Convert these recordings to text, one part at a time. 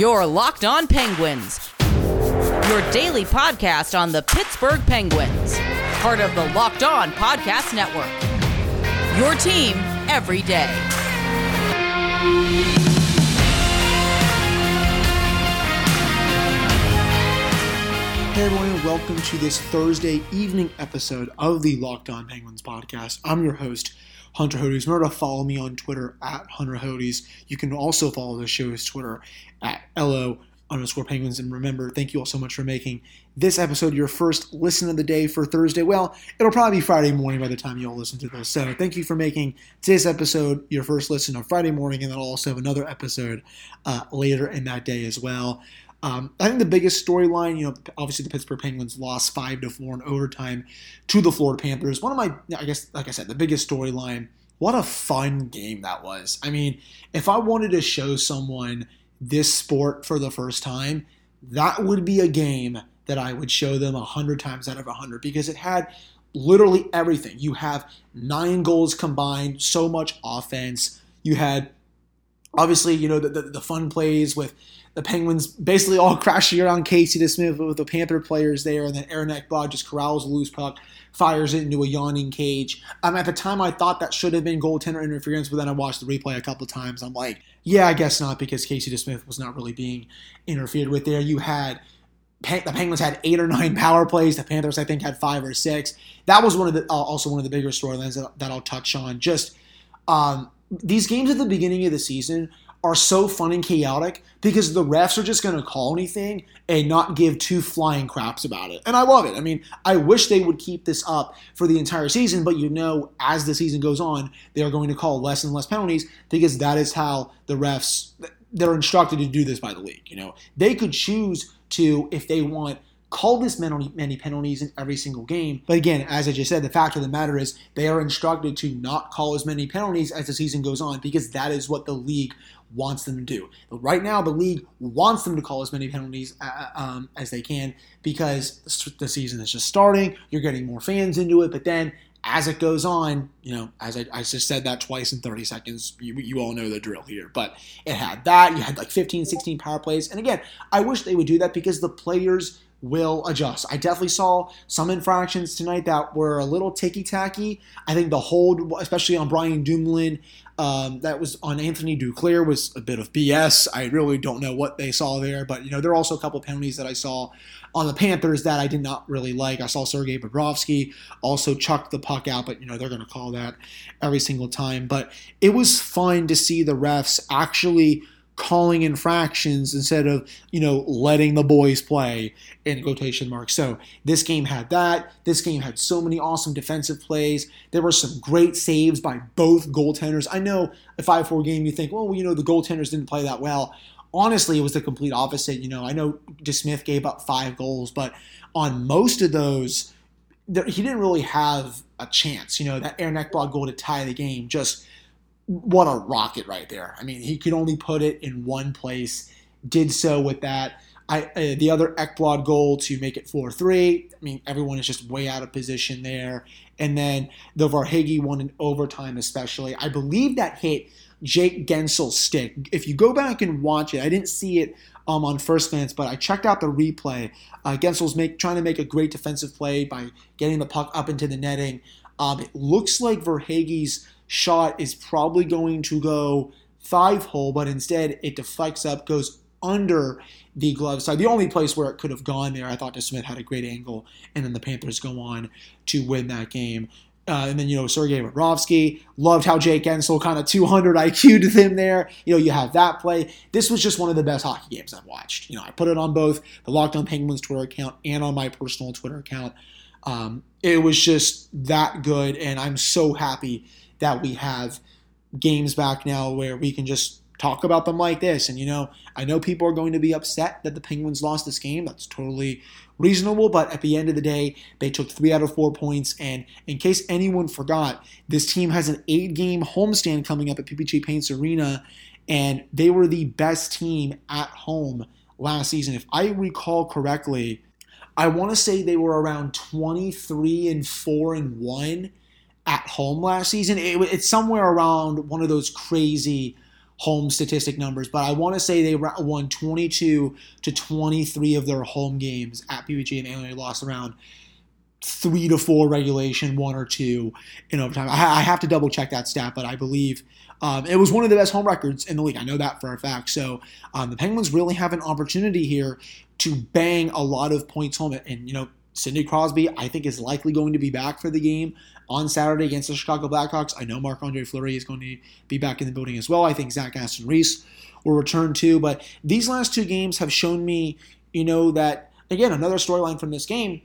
Your Locked On Penguins, your daily podcast on the Pittsburgh Penguins, part of the Locked On Podcast Network. Your team every day. Hey everyone, welcome to this Thursday evening episode of the Locked On Penguins podcast. I'm your host, Hunter Hodes. Remember to follow me on Twitter at Hunter Hodes. You can also follow the show's Twitter at LO underscore Penguins. And remember, thank you all so much for making this episode your first listen of the day for Thursday. Well, it'll probably be Friday morning by the time you all listen to this. So thank you for making today's episode your first listen on Friday morning, and then I'll also have another episode uh, later in that day as well. Um, I think the biggest storyline, you know, obviously the Pittsburgh Penguins lost five to four in overtime to the Florida Panthers. One of my, I guess, like I said, the biggest storyline. What a fun game that was. I mean, if I wanted to show someone this sport for the first time, that would be a game that I would show them a hundred times out of a hundred because it had literally everything. You have nine goals combined, so much offense. You had obviously, you know, the, the, the fun plays with the Penguins basically all crashing around Casey DeSmith with the Panther players there, and then Aaron Ekblad just corrals a loose puck, fires it into a yawning cage. Um, at the time, I thought that should have been goaltender interference, but then I watched the replay a couple of times. I'm like, yeah, I guess not, because Casey DeSmith was not really being interfered with there. You had the Penguins had eight or nine power plays. The Panthers, I think, had five or six. That was one of the uh, also one of the bigger storylines that, that I'll touch on. Just um, these games at the beginning of the season are so fun and chaotic because the refs are just going to call anything and not give two flying craps about it. And I love it. I mean, I wish they would keep this up for the entire season, but you know, as the season goes on, they are going to call less and less penalties because that is how the refs they're instructed to do this by the league, you know. They could choose to if they want call this many, many penalties in every single game. But again, as I just said, the fact of the matter is they are instructed to not call as many penalties as the season goes on because that is what the league wants them to do. But right now, the league wants them to call as many penalties uh, um, as they can because the season is just starting. You're getting more fans into it, but then as it goes on, you know, as I, I, just said that twice in 30 seconds, you, you, all know the drill here. But it had that. You had like 15, 16 power plays. And again, I wish they would do that because the players will adjust. I definitely saw some infractions tonight that were a little ticky tacky. I think the hold, especially on Brian Dumoulin, um, that was on Anthony Duclair was a bit of BS. I really don't know what they saw there, but you know there are also a couple penalties that I saw on the Panthers that I did not really like. I saw Sergei Bobrovsky also chuck the puck out, but you know they're going to call that every single time. But it was fun to see the refs actually calling infractions instead of you know letting the boys play in quotation marks. So this game had that. This game had so many awesome defensive plays. There were some great saves by both goaltenders. I know a 5-4 game you think well you know the goaltenders didn't play that well. Honestly it was the complete opposite. You know i know DeSmith gave up five goals but on most of those he didn't really have a chance. You know that Aaron Ekblad goal to tie the game just what a rocket right there. I mean, he could only put it in one place, did so with that. I, uh, the other Ekblad goal to make it 4 3. I mean, everyone is just way out of position there. And then the Verhaeghe one in overtime, especially. I believe that hit Jake Guentzel's stick. If you go back and watch it, I didn't see it um, on first glance, but I checked out the replay. Uh, Guentzel's make, trying to make a great defensive play by getting the puck up into the netting. Um, it looks like Verhaeghe's shot is probably going to go five hole, but instead it deflects up, goes under the glove side. The only place where it could have gone there, I thought DeSmith had a great angle, and then the Panthers go on to win that game. Uh, and then, you know, Sergei Bobrovsky, loved how Jake Guentzel kind of 200 IQ'd him there. You know, you have that play. This was just one of the best hockey games I've watched. You know, I put it on both the Locked On Penguins Twitter account and on my personal Twitter account. Um, it was just that good, and I'm so happy that we have games back now where we can just talk about them like this. And, you know, I know people are going to be upset that the Penguins lost this game. That's totally reasonable. But at the end of the day, they took three out of four points. And in case anyone forgot, this team has an eight game homestand coming up at PPG Paints Arena. And they were the best team at home last season. If I recall correctly, I want to say they were around 23 and 4 and 1 at home last season. It, it's somewhere around one of those crazy home statistic numbers, but I want to say they won 22 to 23 of their home games at PPG and they only lost around three to four regulation, one or two in overtime. I, I have to double check that stat, but I believe um, it was one of the best home records in the league. I know that for a fact. So um, the Penguins really have an opportunity here to bang a lot of points home. And, you know, Sidney Crosby, I think, is likely going to be back for the game on Saturday against the Chicago Blackhawks. I know Marc Andre Fleury is going to be back in the building as well. I think Zach Aston Reese will return too. But these last two games have shown me, you know, that, again, another storyline from this game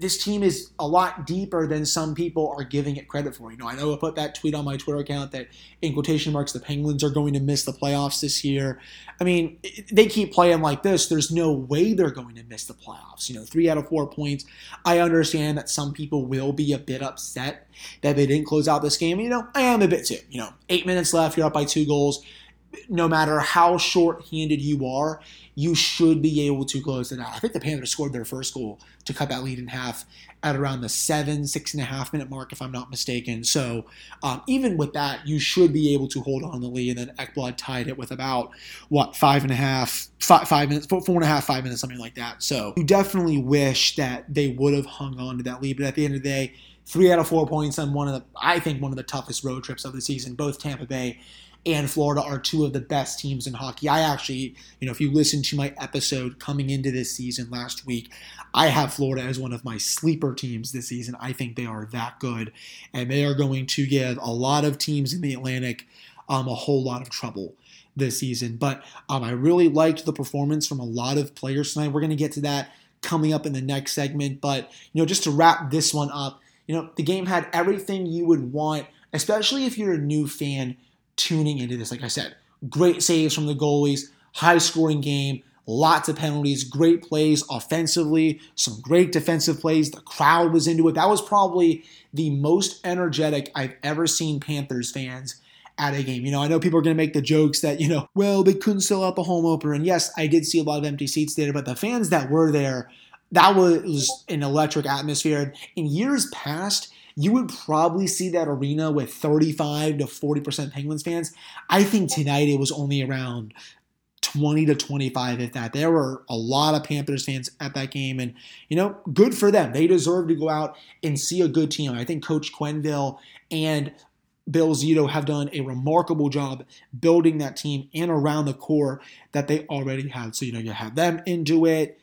this team is a lot deeper than some people are giving it credit for. You know, I know I put that tweet on my Twitter account that in quotation marks the Penguins are going to miss the playoffs this year. I mean, they keep playing like this. There's no way they're going to miss the playoffs. You know, three out of four points. I understand that some people will be a bit upset that they didn't close out this game. You know, I am a bit too. You know, eight minutes left, you're up by two goals. No matter how short-handed you are, you should be able to close it out. I think the Panthers scored their first goal to cut that lead in half at around the seven, six and a half minute mark, if I'm not mistaken. So um, even with that, you should be able to hold on the lead. And then Ekblad tied it with about what five and a half, five, five minutes, four, four and a half, five minutes, something like that. So you definitely wish that they would have hung on to that lead. But at the end of the day, three out of four points on one of the, I think, one of the toughest road trips of the season. Both Tampa Bay and Florida are two of the best teams in hockey. I actually, you know, if you listen to my episode coming into this season last week, I have Florida as one of my sleeper teams this season. I think they are that good, and they are going to give a lot of teams in the Atlantic um, a whole lot of trouble this season. But um, I really liked the performance from a lot of players tonight. We're going to get to that coming up in the next segment. But, you know, just to wrap this one up, you know, the game had everything you would want, especially if you're a new fan tuning into this. Like I said, great saves from the goalies, high scoring game, lots of penalties, great plays offensively, some great defensive plays. The crowd was into it. That was probably the most energetic I've ever seen Panthers fans at a game. You know, I know people are going to make the jokes that, you know, well, they couldn't sell out the home opener. And yes, I did see a lot of empty seats there, but the fans that were there, that was an electric atmosphere. In years past, you would probably see that arena with 35 to 40% Penguins fans. I think tonight it was only around 20 to 25 if that. There were a lot of panthers fans at that game and you know good for them. They deserve to go out and see a good team. I think coach quenneville and bill zito have done a remarkable job building that team and around the core that they already had so you know you have them into it.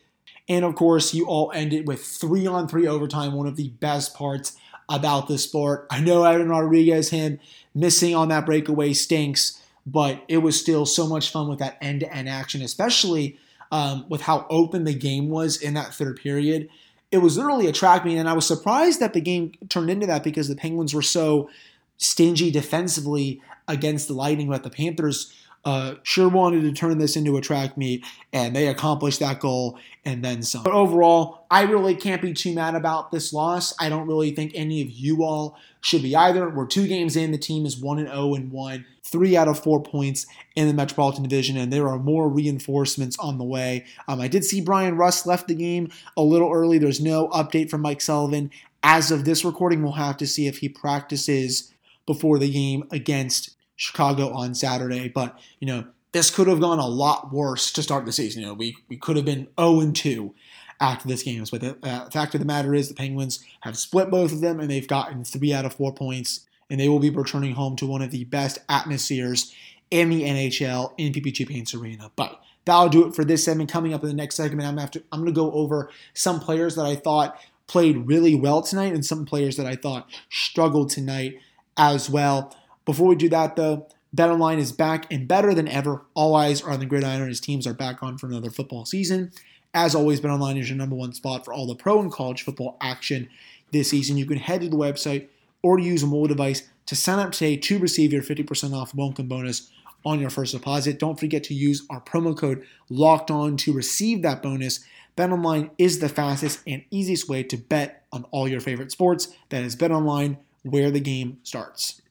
And of course you all ended with three on three overtime one of the best parts about the sport. I know Evan Rodrigues, him missing on that breakaway stinks, but it was still so much fun with that end to end action, especially um, with how open the game was in that third period. It was literally a track meet, and I was surprised that the game turned into that because the Penguins were so stingy defensively against the Lightning, but the Panthers uh, sure wanted to turn this into a track meet, and they accomplished that goal and then some. But overall, I really can't be too mad about this loss. I don't really think any of you all should be either. We're two games in. The team is 1 and 0 and 1, three out of four points in the Metropolitan Division, and there are more reinforcements on the way. Um, I did see Bryan Rust left the game a little early. There's no update from Mike Sullivan. As of this recording, we'll have to see if he practices before the game against Chicago on Saturday. But, you know, this could have gone a lot worse to start the season. You know, we, we could have been 0 2 after this game. But the uh, fact of the matter is, the Penguins have split both of them and they've gotten three out of four points, and they will be returning home to one of the best atmospheres in the NHL in PPG Paints Arena. But that'll do it for this segment. Coming up in the next segment, I'm, to, I'm going to go over some players that I thought played really well tonight and some players that I thought struggled tonight as well. Before we do that, though, BetOnline is back and better than ever. All eyes are on the gridiron as teams are back on for another football season. As always, BetOnline is your number one spot for all the pro and college football action this season. You can head to the website or use a mobile device to sign up today to receive your 50% off welcome bonus on your first deposit. Don't forget to use our promo code locked on to receive that bonus. BetOnline is the fastest and easiest way to bet on all your favorite sports. That is BetOnline, where the game starts.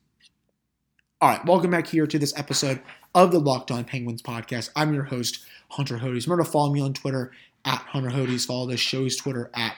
All right, welcome back here to this episode of the Locked On Penguins podcast. I'm your host, Hunter Hodes. Remember to follow me on Twitter at Hunter Hodes. Follow the show's Twitter at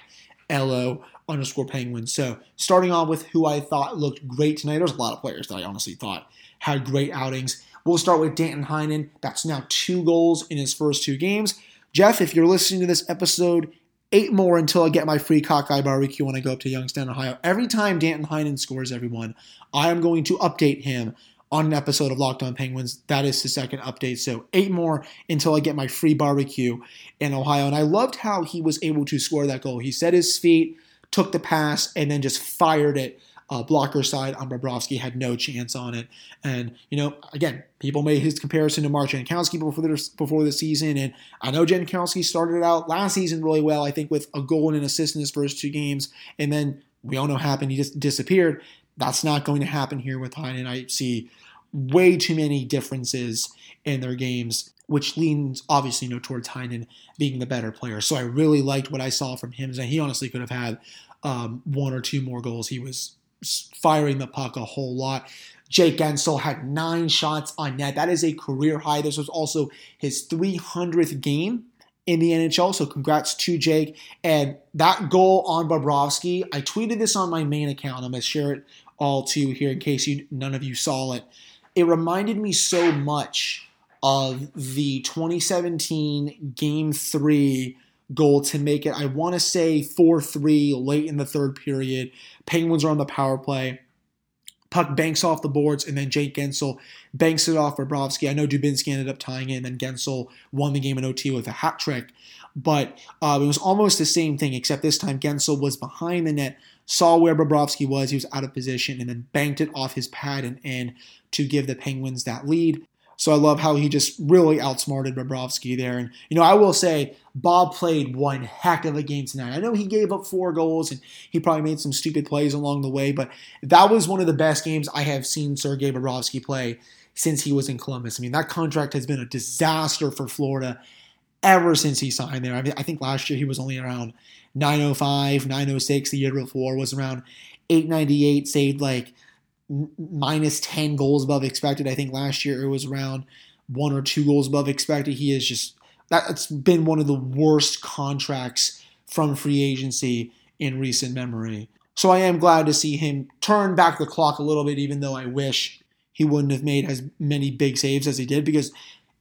LO underscore Penguins. So, starting off with who I thought looked great tonight, there's a lot of players that I honestly thought had great outings. We'll start with Danton Heinen. That's now two goals in his first two games. Jeff, if you're listening to this episode, eight more until I get my free cockeye barbecue when I go up to Youngstown, Ohio. Every time Danton Heinen scores, everyone, I am going to update him on an episode of Locked On Penguins. That is the second update. So eight more until I get my free barbecue in Ohio. And I loved how he was able to score that goal. He set his feet, took the pass, and then just fired it uh, blocker side on Bobrovsky had no chance on it. And, you know, again, people made his comparison to Mark Jankowski before the, before the season. And I know Jankowski started out last season really well, I think, with a goal and an assist in his first two games. And then we all know happened. He just disappeared. That's not going to happen here with Heinen. I see way too many differences in their games, which leans obviously you know towards Heinen being the better player. So I really liked what I saw from him. And he honestly could have had um, one or two more goals. He was firing the puck a whole lot. Jake Guentzel had nine shots on net. That is a career high. This was also his 300th game in the NHL. So congrats to Jake. And that goal on Bobrovsky, I tweeted this on my main account. I'm going to share it all to here in case you none of you saw it. It reminded me so much of the 2017 Game 3 goal to make it, I want to say 4 3 late in the third period. Penguins are on the power play. Puck banks off the boards, and then Jake Guentzel banks it off Bobrovsky. I know Dubinsky ended up tying it, and then Guentzel won the game in OT with a hat trick. But uh, it was almost the same thing, except this time Guentzel was behind the net, saw where Bobrovsky was, he was out of position, and then banked it off his pad and in to give the Penguins that lead. So I love how he just really outsmarted Bobrovsky there. And, you know, I will say Bob played one heck of a game tonight. I know he gave up four goals and he probably made some stupid plays along the way, but that was one of the best games I have seen Sergei Bobrovsky play since he was in Columbus. I mean, that contract has been a disaster for Florida ever since he signed there. I mean, I think last year he was only around 905, 906. The year before was around 898, saved like minus 10 goals above expected. I think last year it was around one or two goals above expected. He is just that's been one of the worst contracts from free agency in recent memory. So I am glad to see him turn back the clock a little bit, even though I wish he wouldn't have made as many big saves as he did. Because,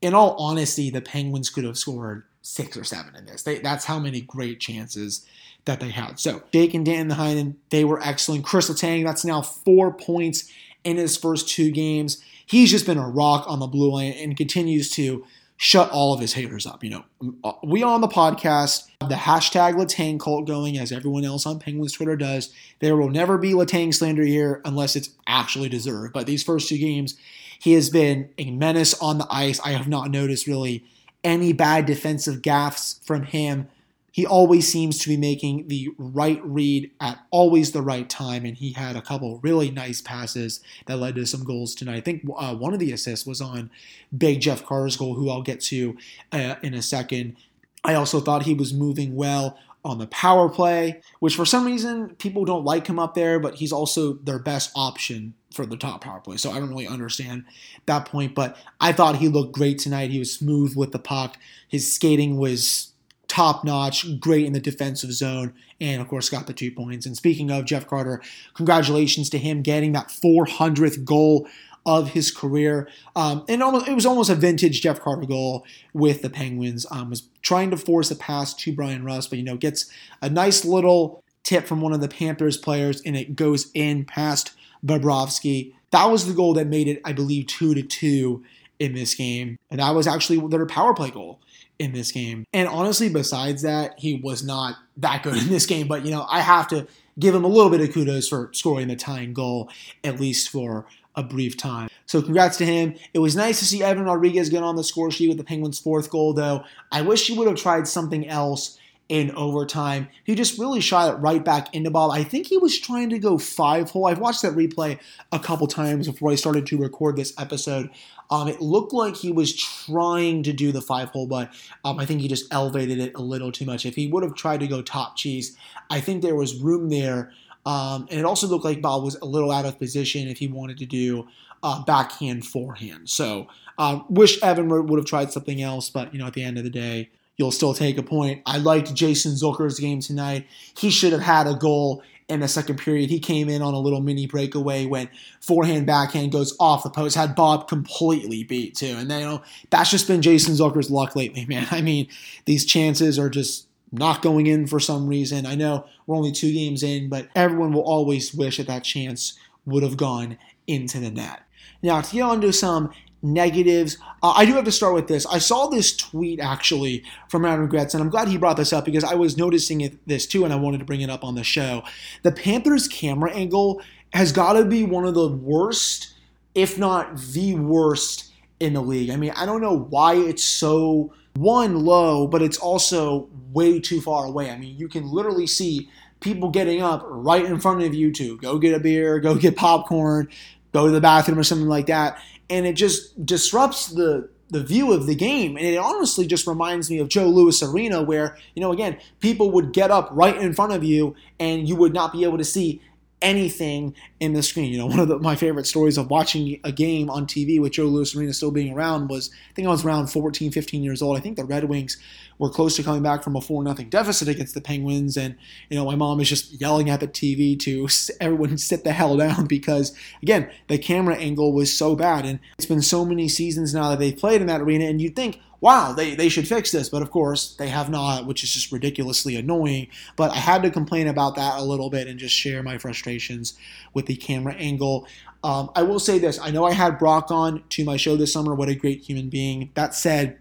in all honesty, the Penguins could have scored six or seven in this. They, that's how many great chances that they had. So Jake and Dan Heinen, they were excellent. Chris Letang, that's now four points in his first two games. He's just been a rock on the blue line and continues to shut all of his haters up. You know, uh, we on the podcast have the hashtag Letang cult going as everyone else on Penguins Twitter does. There will never be Letang slander here unless it's actually deserved. But these first two games, he has been a menace on the ice. I have not noticed really any bad defensive gaffes from him he always seems to be making the right read at always the right time, and he had a couple really nice passes that led to some goals tonight. I think uh, one of the assists was on Big Jeff Carter's goal, who I'll get to uh, in a second. I also thought he was moving well on the power play, which for some reason people don't like him up there, but he's also their best option for the top power play. So I don't really understand that point, but I thought he looked great tonight. He was smooth with the puck. His skating was top notch, great in the defensive zone, and of course got the two points. And speaking of Jeff Carter, congratulations to him getting that 400th goal of his career. Um, and almost, it was almost a vintage Jeff Carter goal with the Penguins. Um, was trying to force a pass to Bryan Rust, but you know gets a nice little tip from one of the Panthers players, and it goes in past Bobrovsky. That was the goal that made it, I believe, two to two in this game, and that was actually their power play goal in this game. And honestly, besides that, he was not that good in this game. But, you know, I have to give him a little bit of kudos for scoring the tying goal, at least for a brief time. So congrats to him. It was nice to see Evan Rodrigues get on the score sheet with the Penguins' fourth goal, though. I wish he would have tried something else in overtime. He just really shot it right back into Bob. I think he was trying to go five hole. I've watched that replay a couple times before I started to record this episode. Um, it looked like he was trying to do the five hole, but um, I think he just elevated it a little too much. If he would have tried to go top cheese, I think there was room there. Um, and it also looked like Bob was a little out of position if he wanted to do uh, backhand forehand. So um, wish Evan would have tried something else, but you know at the end of the day, you'll still take a point. I liked Jason Zucker's game tonight. He should have had a goal in the second period. He came in on a little mini breakaway when forehand backhand goes off the post, had Bob completely beat too. And then, you know, that's just been Jason Zucker's luck lately, man. I mean, these chances are just not going in for some reason. I know we're only two games in, but everyone will always wish that that chance would have gone into the net. Now, to get on to some negatives. Uh, I do have to start with this. I saw this tweet actually from Adam Gretz, and I'm glad he brought this up because I was noticing it, this too, and I wanted to bring it up on the show. The Panthers' camera angle has got to be one of the worst, if not the worst, in the league. I mean, I don't know why it's so one low, but it's also way too far away. I mean, you can literally see people getting up right in front of you to go get a beer, go get popcorn, go to the bathroom or something like that and it just disrupts the the view of the game. And it honestly just reminds me of Joe Louis Arena, where, you know, again, people would get up right in front of you and you would not be able to see anything in the screen. You know, one of the, my favorite stories of watching a game on TV with Joe Louis Arena still being around was I think I was around 14, 15 years old. I think the Red Wings were close to coming back from a 4 nothing deficit against the Penguins. And, you know, my mom is just yelling at the TV to everyone sit the hell down because, again, the camera angle was so bad. And it's been so many seasons now that they've played in that arena. And you'd think, wow, they, they should fix this. But of course, they have not, which is just ridiculously annoying. But I had to complain about that a little bit and just share my frustrations with the camera angle. Um, I will say this I know I had Brock on to my show this summer. What a great human being. That said,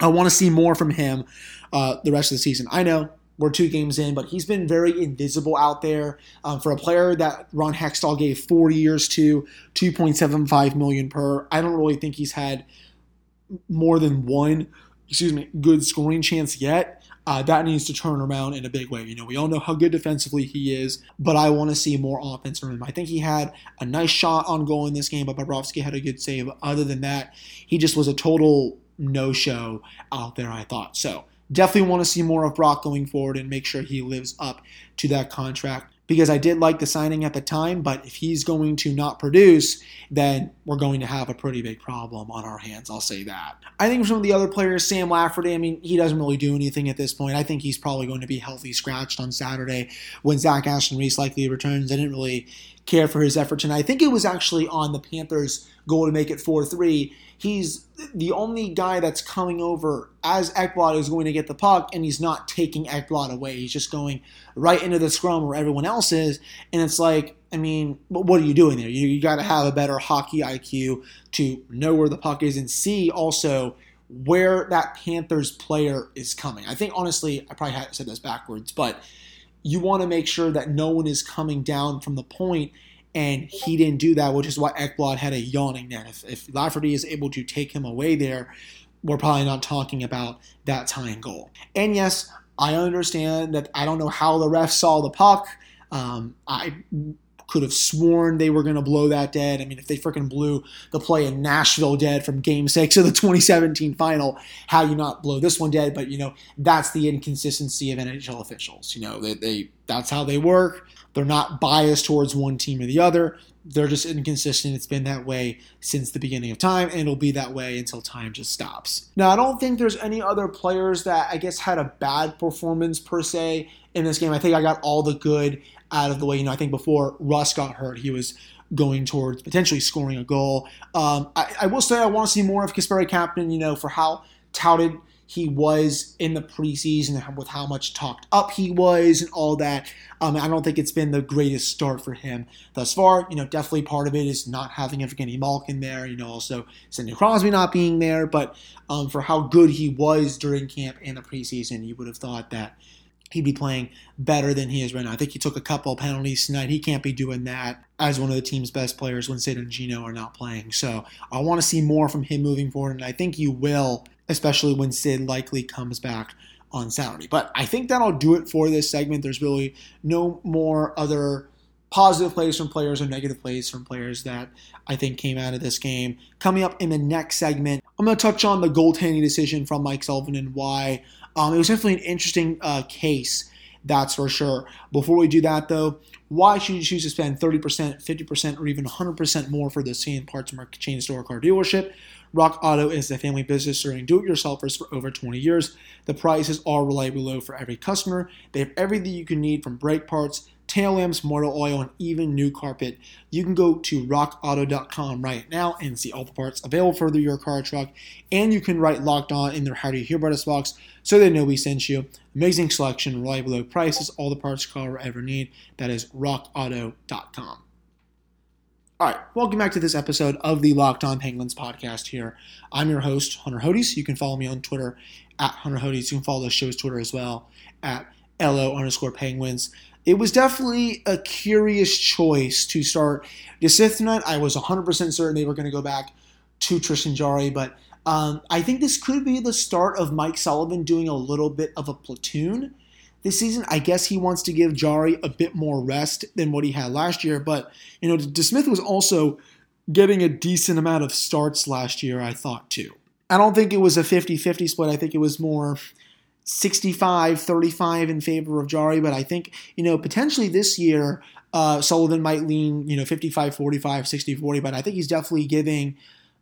I want to see more from him uh, the rest of the season. I know we're two games in, but he's been very invisible out there um, for a player that Ron Hextall gave four years to, 2.75 million per. I don't really think he's had more than one, excuse me, good scoring chance yet. Uh, that needs to turn around in a big way. You know, we all know how good defensively he is, but I want to see more offense from him. I think he had a nice shot on goal in this game, but Bobrovsky had a good save. Other than that, he just was a total no show out there, I thought. So definitely want to see more of Brock going forward and make sure he lives up to that contract because I did like the signing at the time, but if he's going to not produce, then we're going to have a pretty big problem on our hands. I'll say that. I think some of the other players, Sam Lafferty, I mean, he doesn't really do anything at this point. I think he's probably going to be healthy scratched on Saturday when Zach Aston Reese likely returns. I didn't really care for his effort and I think it was actually on the Panthers' goal to make it 4 3 he's the only guy that's coming over as Ekblad is going to get the puck, and he's not taking Ekblad away. He's just going right into the scrum where everyone else is. And it's like, I mean, what are you doing there? You, you got to have a better hockey IQ to know where the puck is and see also where that Panthers player is coming. I think, honestly, I probably said this backwards, but you want to make sure that no one is coming down from the point and he didn't do that, which is why Ekblad had a yawning net. If, if Lafferty is able to take him away there, we're probably not talking about that tying goal. And yes, I understand that I don't know how the ref saw the puck. Um, I could have sworn they were going to blow that dead. I mean, if they freaking blew the play in Nashville dead from game six of the 2017 final, how you not blow this one dead? But, you know, that's the inconsistency of NHL officials. You know, they, they that's how they work. They're not biased towards one team or the other. They're just inconsistent. It's been that way since the beginning of time, and it'll be that way until time just stops. Now, I don't think there's any other players that I guess had a bad performance per se in this game. I think I got all the good out of the way. You know, I think before Rust got hurt, he was going towards potentially scoring a goal. Um, I, I, will say I want to see more of Kasperi Kapanen, you know, for how touted he was in the preseason with how much talked up he was and all that. Um, I don't think it's been the greatest start for him thus far. You know, definitely part of it is not having Evgeny Malkin there. You know, also Sidney Crosby not being there. But um, for how good he was during camp and the preseason, you would have thought that he'd be playing better than he is right now. I think he took a couple penalties tonight. He can't be doing that as one of the team's best players when Sid and Gino are not playing. So I want to see more from him moving forward, and I think you will especially when Sid likely comes back on Saturday. But I think that'll do it for this segment. There's really no more other positive plays from players or negative plays from players that I think came out of this game. Coming up in the next segment, I'm going to touch on the goaltending decision from Mike Sullivan and why um, it was definitely an interesting uh, case. That's for sure. Before we do that, though, why should you choose to spend 30%, 50%, or even 100% more for the same parts our chain store car dealership? Rock Auto is a family business serving do-it-yourselfers for over 20 years. The prices are reliably low for every customer. They have everything you can need from brake parts, tail lamps, motor oil, and even new carpet. You can go to rockauto.com right now and see all the parts available for your car or truck. And you can write locked on in their How Do You Hear About Us box so they know we sent you. Amazing selection, reliable low prices, all the parts your car will ever need. That is rockauto.com. All right, welcome back to this episode of the Locked On Penguins podcast here. I'm your host, Hunter Hodes. You can follow me on Twitter at Hunter Hodes. You can follow the show's Twitter as well at LO underscore Penguins. It was definitely a curious choice to start DeSmith tonight. I was 100% certain they were going to go back to Tristan Jarry, but um, I think this could be the start of Mike Sullivan doing a little bit of a platoon this season. I guess he wants to give Jarry a bit more rest than what he had last year. But, you know, DeSmith was also getting a decent amount of starts last year, I thought, too. I don't think it was a 50 50 split. I think it was more 65 35 in favor of Jarry. But I think, you know, potentially this year, uh, Sullivan might lean, you know, 55 45, 60 40. But I think he's definitely giving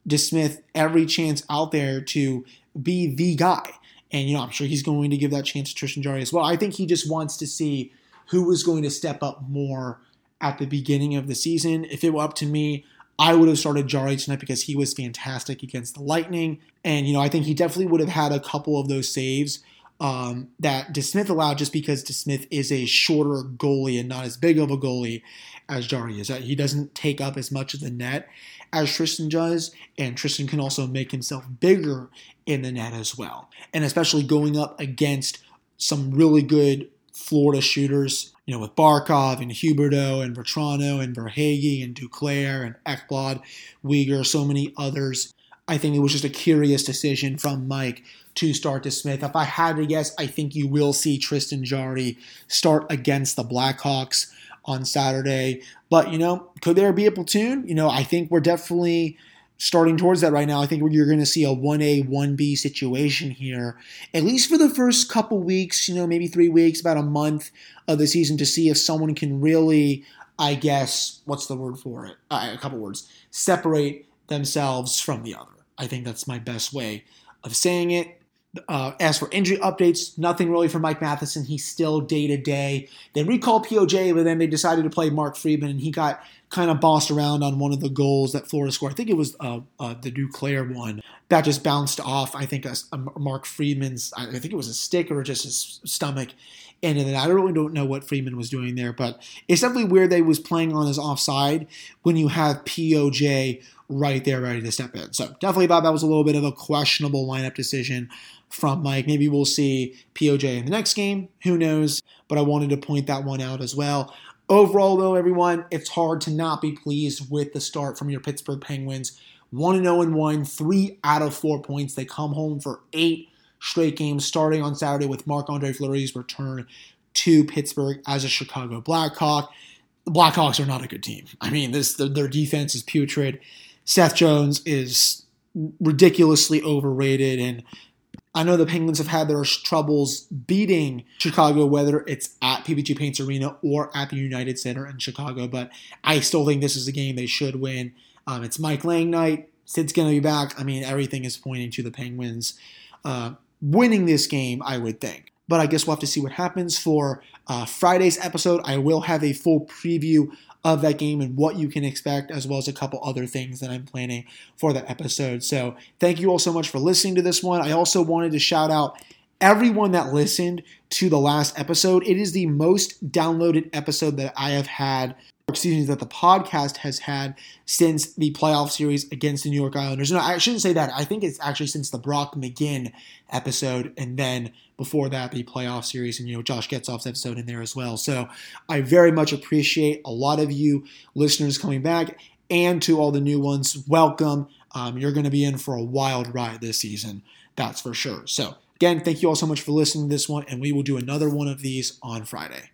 DeSmith every chance out there to be the guy. And, you know, I'm sure he's going to give that chance to Tristan Jarry as well. I think he just wants to see who was going to step up more at the beginning of the season. If it were up to me, I would have started Jarry tonight because he was fantastic against the Lightning. And, you know, I think he definitely would have had a couple of those saves um, that DeSmith allowed just because DeSmith is a shorter goalie and not as big of a goalie as Jarry is. He doesn't take up as much of the net as Tristan does, and Tristan can also make himself bigger in the net as well. And especially going up against some really good Florida shooters, you know, with Barkov and Huberdeau and Vatrano and Verhaeghe and Duclair and Ekblad, Weegar, so many others. I think it was just a curious decision from Mike to start DeSmith. If I had to guess, I think you will see Tristan Jarry start against the Blackhawks on Saturday. But, you know, could there be a platoon? You know, I think we're definitely starting towards that right now. I think you're going to see a 1A, 1B situation here, at least for the first couple weeks, you know, maybe three weeks, about a month of the season to see if someone can really, I guess, what's the word for it? Uh, a couple words, separate themselves from the other. I think that's my best way of saying it. Uh, as for injury updates, nothing really for Mike Matheson. He's still day to day. They recalled POJ, but then they decided to play Mark Friedman, and he got kind of bossed around on one of the goals that Florida scored. I think it was uh, uh, the Duclair one that just bounced off. I think a, a Mark Friedman's. I think it was a stick or just his stomach. And then I really don't know what Friedman was doing there, but it's definitely weird they was playing on his offside when you have POJ right there ready to step in. So definitely thought that was a little bit of a questionable lineup decision from Mike. Maybe we'll see POJ in the next game. Who knows? But I wanted to point that one out as well. Overall, though, everyone, it's hard to not be pleased with the start from your Pittsburgh Penguins. 1 0 1, three out of four points. They come home for eight straight games starting on Saturday with Marc Andre Fleury's return to Pittsburgh as a Chicago Blackhawk. The Blackhawks are not a good team. I mean, this their defense is putrid. Seth Jones is ridiculously overrated, and I know the Penguins have had their troubles beating Chicago, whether it's at PPG Paints Arena or at the United Center in Chicago. But I still think this is a game they should win. Um, it's Mike Lange night. Sid's going to be back. I mean, everything is pointing to the Penguins uh, winning this game, I would think. But I guess we'll have to see what happens for uh, Friday's episode. I will have a full preview of that game and what you can expect, as well as a couple other things that I'm planning for that episode. So, thank you all so much for listening to this one. I also wanted to shout out everyone that listened to the last episode. It is the most downloaded episode that I have had excuse me, that the podcast has had since the playoff series against the New York Islanders. No, I shouldn't say that. I think it's actually since the Brock McGinn episode, and then before that, the playoff series, and you know, Josh Getzoff's episode in there as well. So I very much appreciate a lot of you listeners coming back, and to all the new ones, welcome. Um, you're going to be in for a wild ride this season, that's for sure. So again, thank you all so much for listening to this one, and we will do another one of these on Friday.